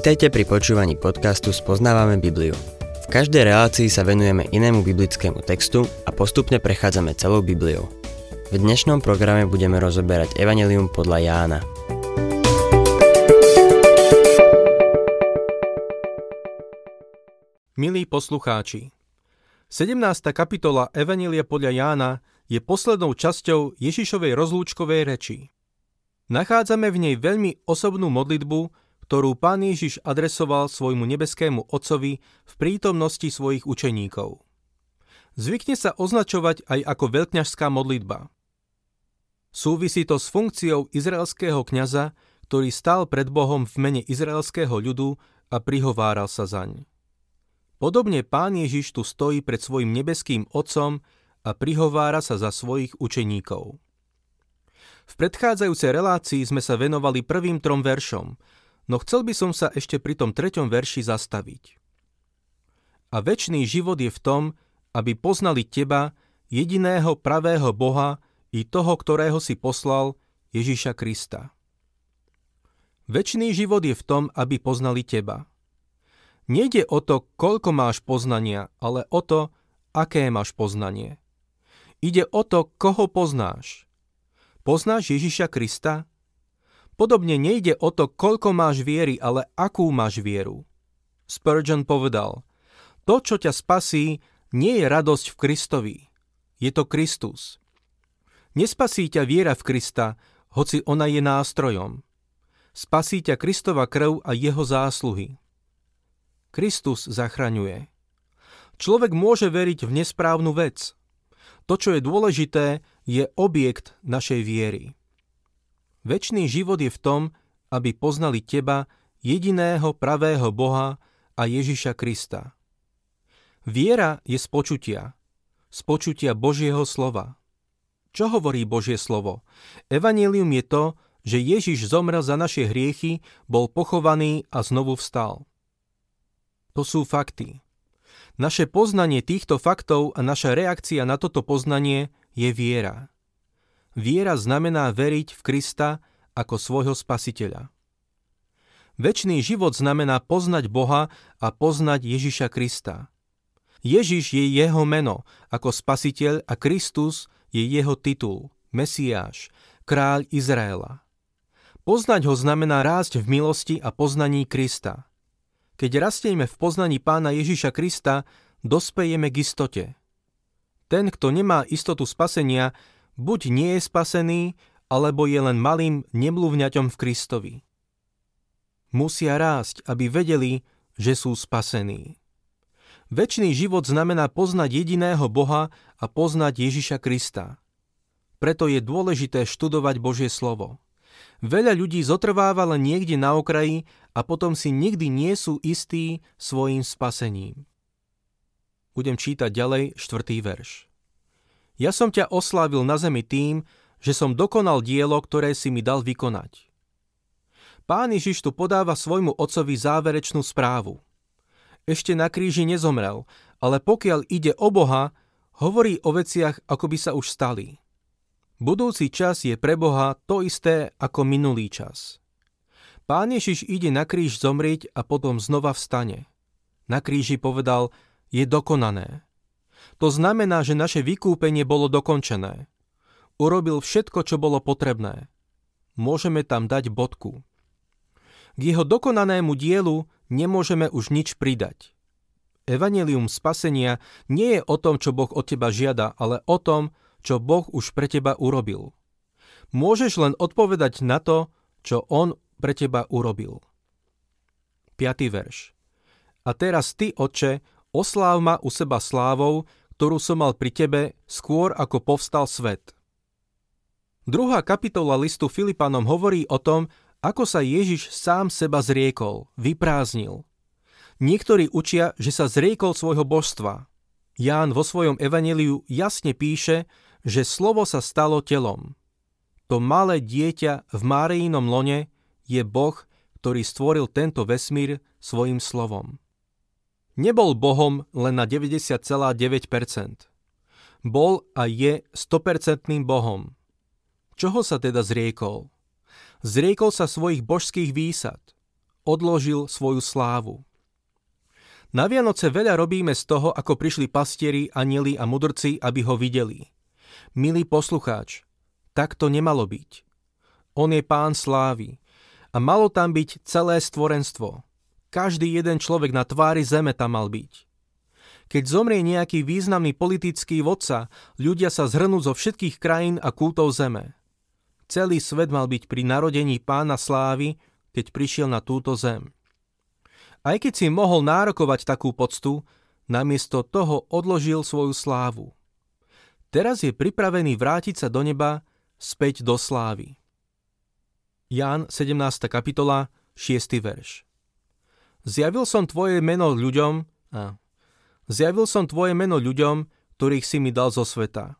Vitajte pri počúvaní podcastu Spoznávame Bibliu. V každej relácii sa venujeme inému biblickému textu a postupne prechádzame celou Bibliou. V dnešnom programe budeme rozoberať Evangelium podľa Jána. Milí poslucháči, 17. kapitola Evanelia podľa Jána je poslednou časťou Ježišovej rozlúčkovej reči. Nachádzame v nej veľmi osobnú modlitbu, ktorú pán Ježiš adresoval svojmu nebeskému Otcovi v prítomnosti svojich učeníkov. Zvykne sa označovať aj ako veľkňažská modlitba. Súvisí to s funkciou izraelského kňaza, ktorý stál pred Bohom v mene izraelského ľudu a prihováral sa zaň. Podobne pán Ježiš tu stojí pred svojim nebeským Otcom a prihovára sa za svojich učeníkov. V predchádzajúcej relácii sme sa venovali prvým trom veršom, No chcel by som sa ešte pri tom treťom verši zastaviť. A väčší život je v tom, aby poznali teba, jediného pravého Boha i toho, ktorého si poslal, Ježiša Krista. Väčší život je v tom, aby poznali teba. Nejde o to, koľko máš poznania, ale o to, aké máš poznanie. Ide o to, koho poznáš. Poznáš Ježiša Krista? Podobne nejde o to, koľko máš viery, ale akú máš vieru. Spurgeon povedal, to, čo ťa spasí, nie je radosť v Kristovi. Je to Kristus. Nespasí ťa viera v Krista, hoci ona je nástrojom. Spasí ťa Kristova krv a jeho zásluhy. Kristus zachraňuje. Človek môže veriť v nesprávnu vec. To, čo je dôležité, je objekt našej viery. Večný život je v tom, aby poznali teba, jediného pravého Boha a Ježiša Krista. Viera je z počutia, z Božieho slova. Čo hovorí Božie slovo? Evangelium je to, že Ježiš zomrel za naše hriechy, bol pochovaný a znovu vstal. To sú fakty. Naše poznanie týchto faktov a naša reakcia na toto poznanie je viera. Viera znamená veriť v Krista ako svojho spasiteľa. Večný život znamená poznať Boha a poznať Ježiša Krista. Ježiš je jeho meno ako spasiteľ a Kristus je jeho titul, Mesiáš, kráľ Izraela. Poznať ho znamená rásť v milosti a poznaní Krista. Keď rastieme v poznaní pána Ježiša Krista, dospejeme k istote. Ten, kto nemá istotu spasenia, buď nie je spasený, alebo je len malým nemluvňaťom v Kristovi. Musia rásť, aby vedeli, že sú spasení. Večný život znamená poznať jediného Boha a poznať Ježiša Krista. Preto je dôležité študovať Božie slovo. Veľa ľudí zotrváva len niekde na okraji a potom si nikdy nie sú istí svojim spasením. Budem čítať ďalej štvrtý verš. Ja som ťa oslávil na zemi tým, že som dokonal dielo, ktoré si mi dal vykonať. Pán Ježiš tu podáva svojmu otcovi záverečnú správu. Ešte na kríži nezomrel, ale pokiaľ ide o Boha, hovorí o veciach, ako by sa už stali. Budúci čas je pre Boha to isté ako minulý čas. Pán Ježiš ide na kríž zomrieť a potom znova vstane. Na kríži povedal, je dokonané. To znamená, že naše vykúpenie bolo dokončené. Urobil všetko, čo bolo potrebné. Môžeme tam dať bodku. K jeho dokonanému dielu nemôžeme už nič pridať. Evangelium spasenia nie je o tom, čo Boh od teba žiada, ale o tom, čo Boh už pre teba urobil. Môžeš len odpovedať na to, čo On pre teba urobil. 5. verš. A teraz ty, oče, Osláv ma u seba slávou, ktorú som mal pri tebe skôr ako povstal svet. Druhá kapitola listu Filipanom hovorí o tom, ako sa Ježiš sám seba zriekol, vyprázdnil. Niektorí učia, že sa zriekol svojho božstva. Ján vo svojom evaneliu jasne píše, že slovo sa stalo telom. To malé dieťa v Márejinom lone je Boh, ktorý stvoril tento vesmír svojim slovom. Nebol Bohom len na 90,9%. Bol a je 100% Bohom. Čoho sa teda zriekol? Zriekol sa svojich božských výsad. odložil svoju slávu. Na Vianoce veľa robíme z toho, ako prišli pastieri, anieli a mudrci, aby ho videli. Milý poslucháč, tak to nemalo byť. On je pán slávy a malo tam byť celé stvorenstvo. Každý jeden človek na tvári zeme tam mal byť. Keď zomrie nejaký významný politický vodca, ľudia sa zhrnú zo všetkých krajín a kultov zeme. Celý svet mal byť pri narodení pána slávy, keď prišiel na túto zem. Aj keď si mohol nárokovať takú poctu, namiesto toho odložil svoju slávu. Teraz je pripravený vrátiť sa do neba späť do slávy. Ján 17. kapitola 6. verš Zjavil som tvoje meno ľuďom a Zjavil som tvoje meno ľuďom, ktorých si mi dal zo sveta.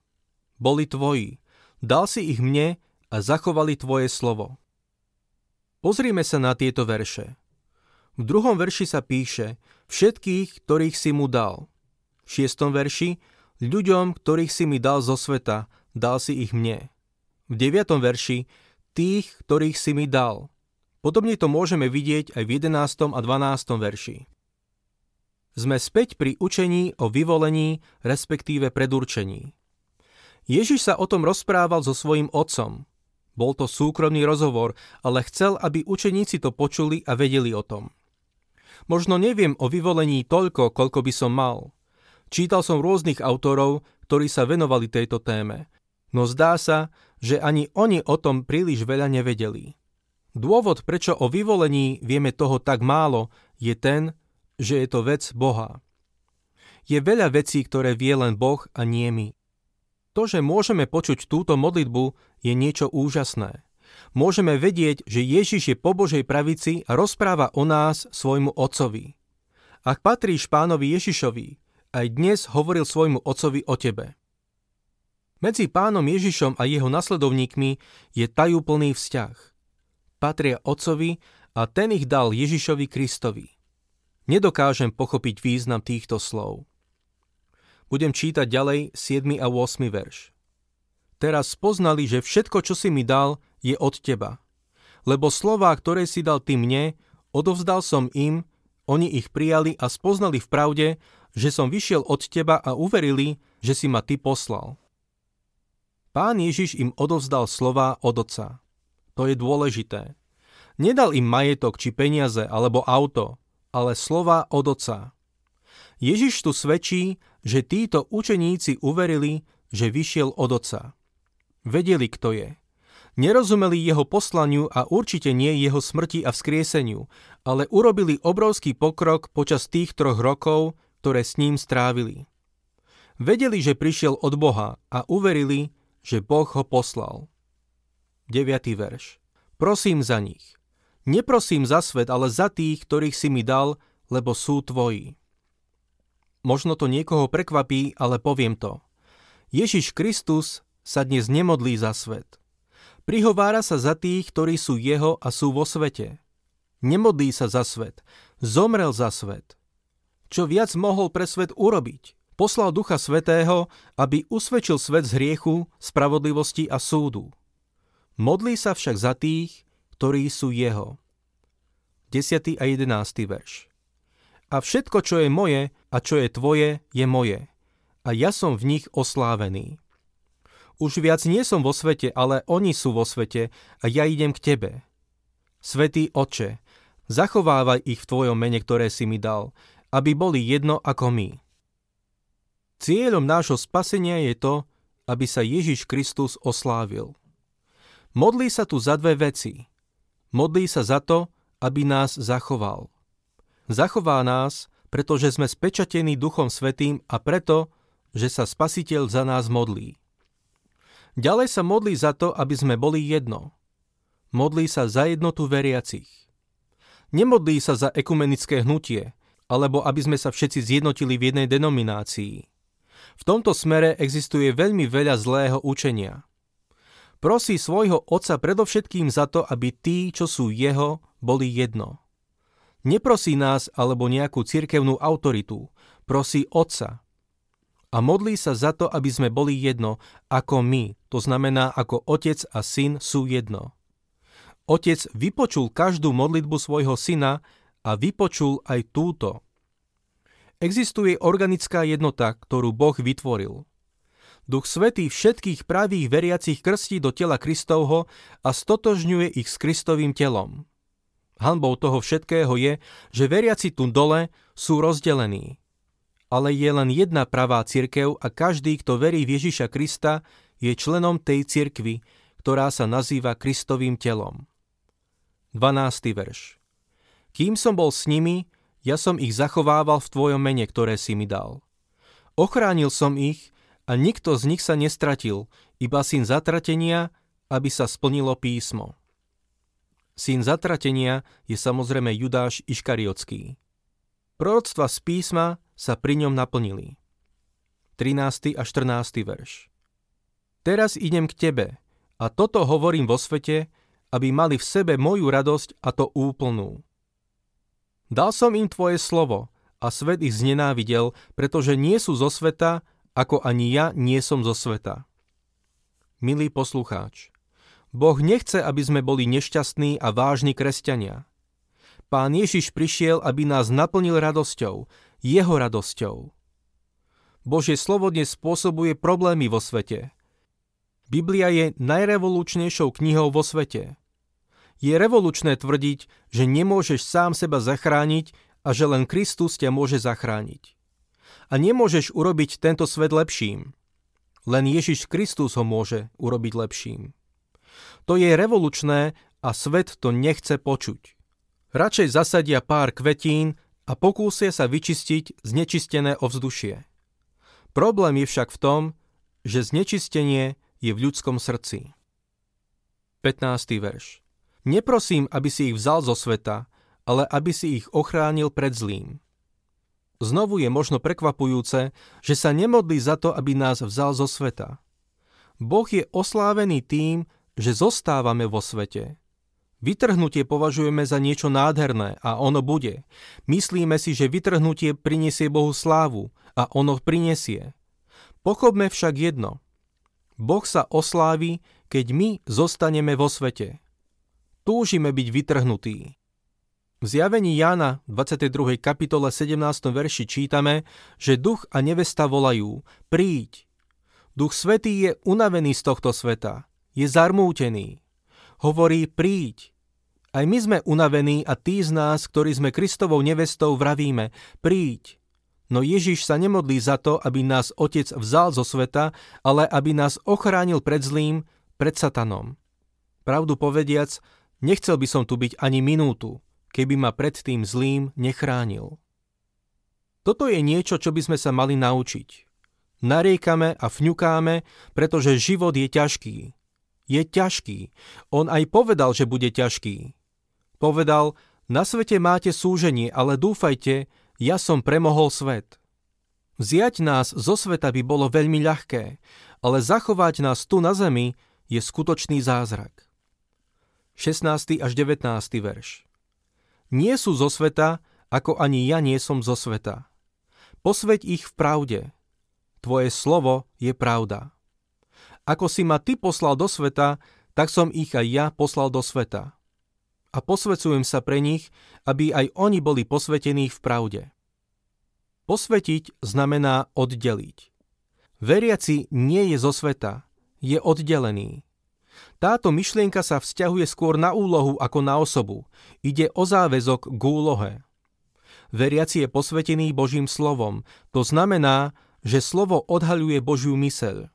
Boli tvoji, dal si ich mne a zachovali tvoje slovo. Pozrime sa na tieto verše. V druhom verši sa píše všetkých, ktorých si mu dal. V šiestom verši ľuďom, ktorých si mi dal zo sveta, dal si ich mne. V deviatom verši tých, ktorých si mi dal. Podobne to môžeme vidieť aj v 11. a 12. verši. Sme späť pri učení o vyvolení, respektíve predurčení. Ježiš sa o tom rozprával so svojím otcom. Bol to súkromný rozhovor, ale chcel, aby učeníci to počuli a vedeli o tom. Možno neviem o vyvolení toľko, koľko by som mal. Čítal som rôznych autorov, ktorí sa venovali tejto téme. No zdá sa, že ani oni o tom príliš veľa nevedeli. Dôvod, prečo o vyvolení vieme toho tak málo, je ten, že je to vec Boha. Je veľa vecí, ktoré vie len Boh a nie my. To, že môžeme počuť túto modlitbu, je niečo úžasné. Môžeme vedieť, že Ježiš je po Božej pravici a rozpráva o nás svojmu otcovi. Ak patríš pánovi Ježišovi, aj dnes hovoril svojmu otcovi o tebe. Medzi pánom Ježišom a jeho nasledovníkmi je tajúplný vzťah. Patria otcovi a ten ich dal Ježišovi Kristovi. Nedokážem pochopiť význam týchto slov. Budem čítať ďalej 7. a 8. verš. Teraz spoznali, že všetko, čo si mi dal, je od teba. Lebo slová, ktoré si dal ty mne, odovzdal som im, oni ich prijali a spoznali v pravde, že som vyšiel od teba a uverili, že si ma ty poslal. Pán Ježiš im odovzdal slova od Otca. To je dôležité. Nedal im majetok či peniaze alebo auto, ale slova od Otca. Ježiš tu svedčí, že títo učeníci uverili, že vyšiel od Otca. Vedeli, kto je. Nerozumeli jeho poslaniu a určite nie jeho smrti a vzkrieseniu, ale urobili obrovský pokrok počas tých troch rokov, ktoré s ním strávili. Vedeli, že prišiel od Boha a uverili, že Boh ho poslal. 9. verš. Prosím za nich. Neprosím za svet, ale za tých, ktorých si mi dal, lebo sú tvoji. Možno to niekoho prekvapí, ale poviem to. Ježiš Kristus sa dnes nemodlí za svet. Prihovára sa za tých, ktorí sú jeho a sú vo svete. Nemodlí sa za svet. Zomrel za svet. Čo viac mohol pre svet urobiť? Poslal Ducha Svetého, aby usvedčil svet z hriechu, spravodlivosti a súdu. Modlí sa však za tých, ktorí sú jeho. 10. a 11. verš. A všetko, čo je moje a čo je tvoje, je moje. A ja som v nich oslávený. Už viac nie som vo svete, ale oni sú vo svete a ja idem k tebe. Svetý Oče, zachovávaj ich v Tvojom mene, ktoré si mi dal, aby boli jedno ako my. Cieľom nášho spasenia je to, aby sa Ježiš Kristus oslávil. Modlí sa tu za dve veci. Modlí sa za to, aby nás zachoval. Zachová nás, pretože sme spečatení Duchom Svetým a preto, že sa Spasiteľ za nás modlí. Ďalej sa modlí za to, aby sme boli jedno. Modlí sa za jednotu veriacich. Nemodlí sa za ekumenické hnutie, alebo aby sme sa všetci zjednotili v jednej denominácii. V tomto smere existuje veľmi veľa zlého učenia. Prosí svojho otca predovšetkým za to, aby tí, čo sú jeho, boli jedno. Neprosí nás alebo nejakú cirkevnú autoritu, prosí otca, a modlí sa za to, aby sme boli jedno, ako my, to znamená ako otec a syn sú jedno. Otec vypočul každú modlitbu svojho syna a vypočul aj túto. Existuje organická jednota, ktorú Boh vytvoril. Duch Svetý všetkých pravých veriacich krstí do tela Kristovho a stotožňuje ich s Kristovým telom. Hanbou toho všetkého je, že veriaci tu dole sú rozdelení. Ale je len jedna pravá cirkev a každý, kto verí v Ježiša Krista, je členom tej cirkvy, ktorá sa nazýva Kristovým telom. 12. verš Kým som bol s nimi, ja som ich zachovával v tvojom mene, ktoré si mi dal. Ochránil som ich a nikto z nich sa nestratil, iba syn zatratenia, aby sa splnilo písmo. Syn zatratenia je samozrejme Judáš Iškariotský. Proroctva z písma sa pri ňom naplnili. 13. a 14. verš Teraz idem k tebe a toto hovorím vo svete, aby mali v sebe moju radosť a to úplnú. Dal som im tvoje slovo a svet ich znenávidel, pretože nie sú zo sveta, ako ani ja nie som zo sveta. Milý poslucháč, Boh nechce, aby sme boli nešťastní a vážni kresťania. Pán Ježiš prišiel, aby nás naplnil radosťou, jeho radosťou. Božie slovo spôsobuje problémy vo svete. Biblia je najrevolučnejšou knihou vo svete. Je revolučné tvrdiť, že nemôžeš sám seba zachrániť a že len Kristus ťa môže zachrániť a nemôžeš urobiť tento svet lepším. Len Ježiš Kristus ho môže urobiť lepším. To je revolučné a svet to nechce počuť. Radšej zasadia pár kvetín a pokúsia sa vyčistiť znečistené ovzdušie. Problém je však v tom, že znečistenie je v ľudskom srdci. 15. verš Neprosím, aby si ich vzal zo sveta, ale aby si ich ochránil pred zlým. Znovu je možno prekvapujúce, že sa nemodlí za to, aby nás vzal zo sveta. Boh je oslávený tým, že zostávame vo svete. Vytrhnutie považujeme za niečo nádherné a ono bude. Myslíme si, že vytrhnutie prinesie Bohu slávu a ono prinesie. Pochopme však jedno. Boh sa oslávi, keď my zostaneme vo svete. Túžime byť vytrhnutí. V zjavení Jána 22. kapitole 17. verši čítame, že duch a nevesta volajú Príď. Duch Svetý je unavený z tohto sveta. Je zarmútený. Hovorí Príď. Aj my sme unavení a tí z nás, ktorí sme Kristovou nevestou, vravíme Príď. No Ježiš sa nemodlí za to, aby nás Otec vzal zo sveta, ale aby nás ochránil pred zlým, pred satanom. Pravdu povediac, nechcel by som tu byť ani minútu, keby ma pred tým zlým nechránil. Toto je niečo, čo by sme sa mali naučiť. Nariekame a fňukáme, pretože život je ťažký. Je ťažký. On aj povedal, že bude ťažký. Povedal, na svete máte súženie, ale dúfajte, ja som premohol svet. Vziať nás zo sveta by bolo veľmi ľahké, ale zachovať nás tu na zemi je skutočný zázrak. 16. až 19. verš nie sú zo sveta, ako ani ja nie som zo sveta. Posveď ich v pravde. Tvoje slovo je pravda. Ako si ma ty poslal do sveta, tak som ich aj ja poslal do sveta. A posvecujem sa pre nich, aby aj oni boli posvetení v pravde. Posvetiť znamená oddeliť. Veriaci nie je zo sveta, je oddelený. Táto myšlienka sa vzťahuje skôr na úlohu ako na osobu. Ide o záväzok k úlohe. Veriaci je posvetený Božím slovom. To znamená, že slovo odhaľuje Božiu myseľ.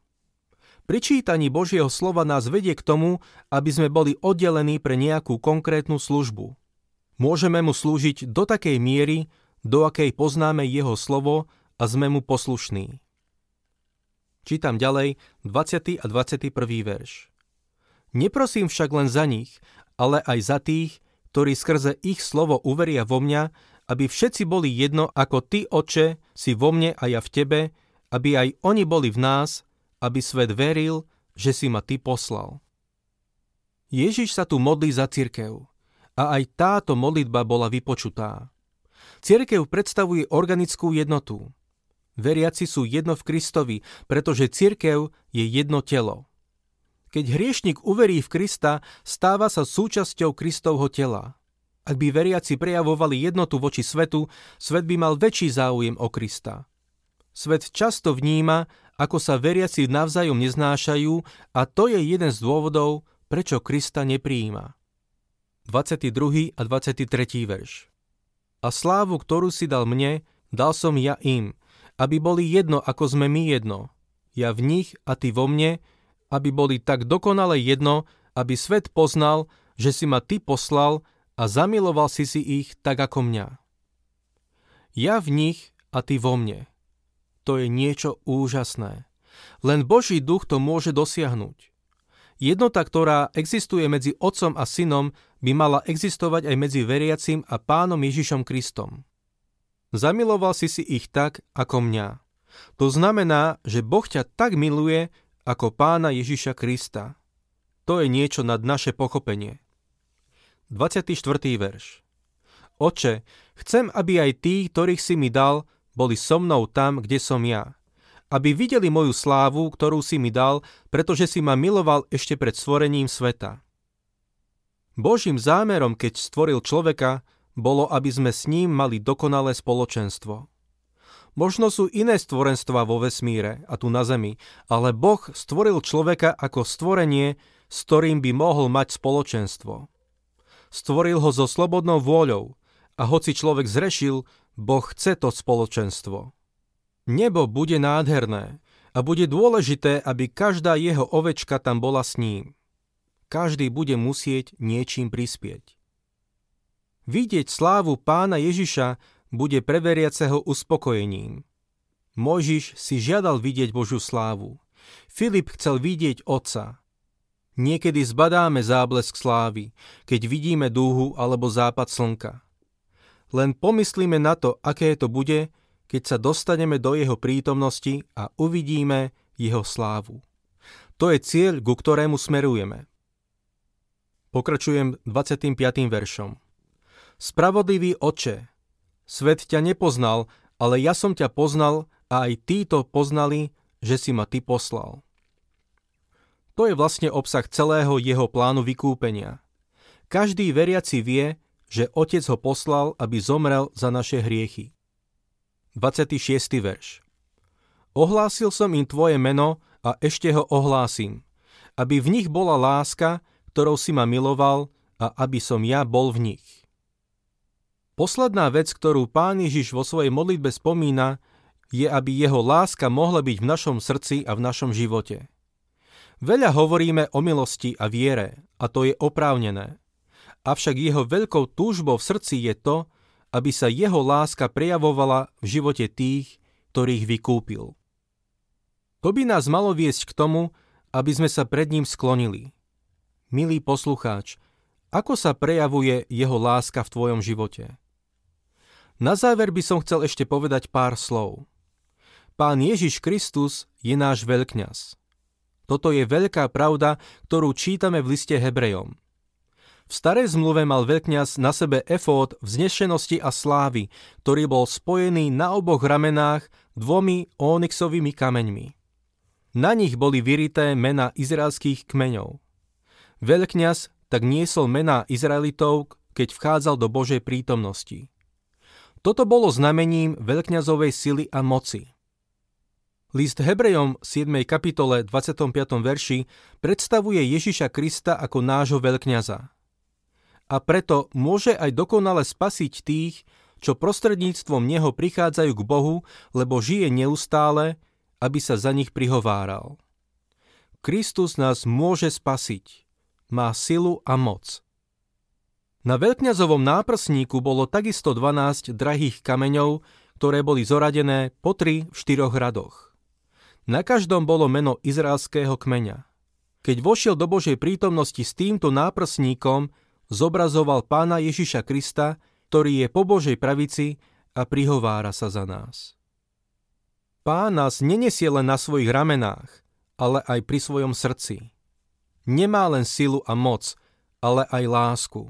Pri čítaní Božieho slova nás vedie k tomu, aby sme boli oddelení pre nejakú konkrétnu službu. Môžeme mu slúžiť do takej miery, do akej poznáme jeho slovo a sme mu poslušní. Čítam ďalej 20. a 21. verš. Neprosím však len za nich, ale aj za tých, ktorí skrze ich slovo uveria vo mňa, aby všetci boli jedno, ako ty, oče, si vo mne a ja v tebe, aby aj oni boli v nás, aby svet veril, že si ma ty poslal. Ježiš sa tu modlí za cirkev a aj táto modlitba bola vypočutá. Cirkev predstavuje organickú jednotu. Veriaci sú jedno v Kristovi, pretože cirkev je jedno telo. Keď hriešnik uverí v Krista, stáva sa súčasťou Kristovho tela. Ak by veriaci prejavovali jednotu voči svetu, svet by mal väčší záujem o Krista. Svet často vníma, ako sa veriaci navzájom neznášajú a to je jeden z dôvodov, prečo Krista nepríjima. 22. a 23. verš A slávu, ktorú si dal mne, dal som ja im, aby boli jedno, ako sme my jedno. Ja v nich a ty vo mne, aby boli tak dokonale jedno, aby svet poznal, že si ma ty poslal a zamiloval si si ich tak ako mňa. Ja v nich a ty vo mne. To je niečo úžasné. Len Boží duch to môže dosiahnuť. Jednota, ktorá existuje medzi Otcom a Synom, by mala existovať aj medzi veriacim a Pánom Ježišom Kristom. Zamiloval si si ich tak, ako mňa. To znamená, že Boh ťa tak miluje, ako pána Ježiša Krista. To je niečo nad naše pochopenie. 24. verš Oče, chcem, aby aj tí, ktorých si mi dal, boli so mnou tam, kde som ja. Aby videli moju slávu, ktorú si mi dal, pretože si ma miloval ešte pred stvorením sveta. Božím zámerom, keď stvoril človeka, bolo, aby sme s ním mali dokonalé spoločenstvo. Možno sú iné stvorenstva vo vesmíre a tu na Zemi, ale Boh stvoril človeka ako stvorenie, s ktorým by mohol mať spoločenstvo. Stvoril ho so slobodnou vôľou a hoci človek zrešil, Boh chce to spoločenstvo. Nebo bude nádherné a bude dôležité, aby každá jeho ovečka tam bola s ním. Každý bude musieť niečím prispieť. Vidieť slávu pána Ježiša bude pre veriaceho uspokojením. Mojžiš si žiadal vidieť Božiu slávu. Filip chcel vidieť Otca. Niekedy zbadáme záblesk slávy, keď vidíme dúhu alebo západ slnka. Len pomyslíme na to, aké to bude, keď sa dostaneme do jeho prítomnosti a uvidíme jeho slávu. To je cieľ, ku ktorému smerujeme. Pokračujem 25. veršom. Spravodlivý oče, Svet ťa nepoznal, ale ja som ťa poznal a aj títo poznali, že si ma ty poslal. To je vlastne obsah celého jeho plánu vykúpenia. Každý veriaci vie, že Otec ho poslal, aby zomrel za naše hriechy. 26. verš Ohlásil som im tvoje meno a ešte ho ohlásim, aby v nich bola láska, ktorou si ma miloval a aby som ja bol v nich. Posledná vec, ktorú pán Ježiš vo svojej modlitbe spomína, je, aby jeho láska mohla byť v našom srdci a v našom živote. Veľa hovoríme o milosti a viere, a to je oprávnené. Avšak jeho veľkou túžbou v srdci je to, aby sa jeho láska prejavovala v živote tých, ktorých vykúpil. To by nás malo viesť k tomu, aby sme sa pred ním sklonili. Milý poslucháč, ako sa prejavuje jeho láska v tvojom živote? Na záver by som chcel ešte povedať pár slov. Pán Ježiš Kristus je náš veľkňaz. Toto je veľká pravda, ktorú čítame v liste Hebrejom. V starej zmluve mal veľkňaz na sebe efód vznešenosti a slávy, ktorý bol spojený na oboch ramenách dvomi onyxovými kameňmi. Na nich boli vyrité mena izraelských kmeňov. Veľkňaz tak niesol mená Izraelitov, keď vchádzal do Božej prítomnosti. Toto bolo znamením veľkňazovej sily a moci. List Hebrejom 7. kapitole 25. verši predstavuje Ježiša Krista ako nášho veľkňaza. A preto môže aj dokonale spasiť tých, čo prostredníctvom Neho prichádzajú k Bohu, lebo žije neustále, aby sa za nich prihováral. Kristus nás môže spasiť. Má silu a moc. Na veľkňazovom náprsníku bolo takisto 12 drahých kameňov, ktoré boli zoradené po tri v štyroch radoch. Na každom bolo meno izraelského kmeňa. Keď vošiel do Božej prítomnosti s týmto náprsníkom, zobrazoval pána Ježiša Krista, ktorý je po Božej pravici a prihovára sa za nás. Pán nás nenesie len na svojich ramenách, ale aj pri svojom srdci. Nemá len silu a moc, ale aj lásku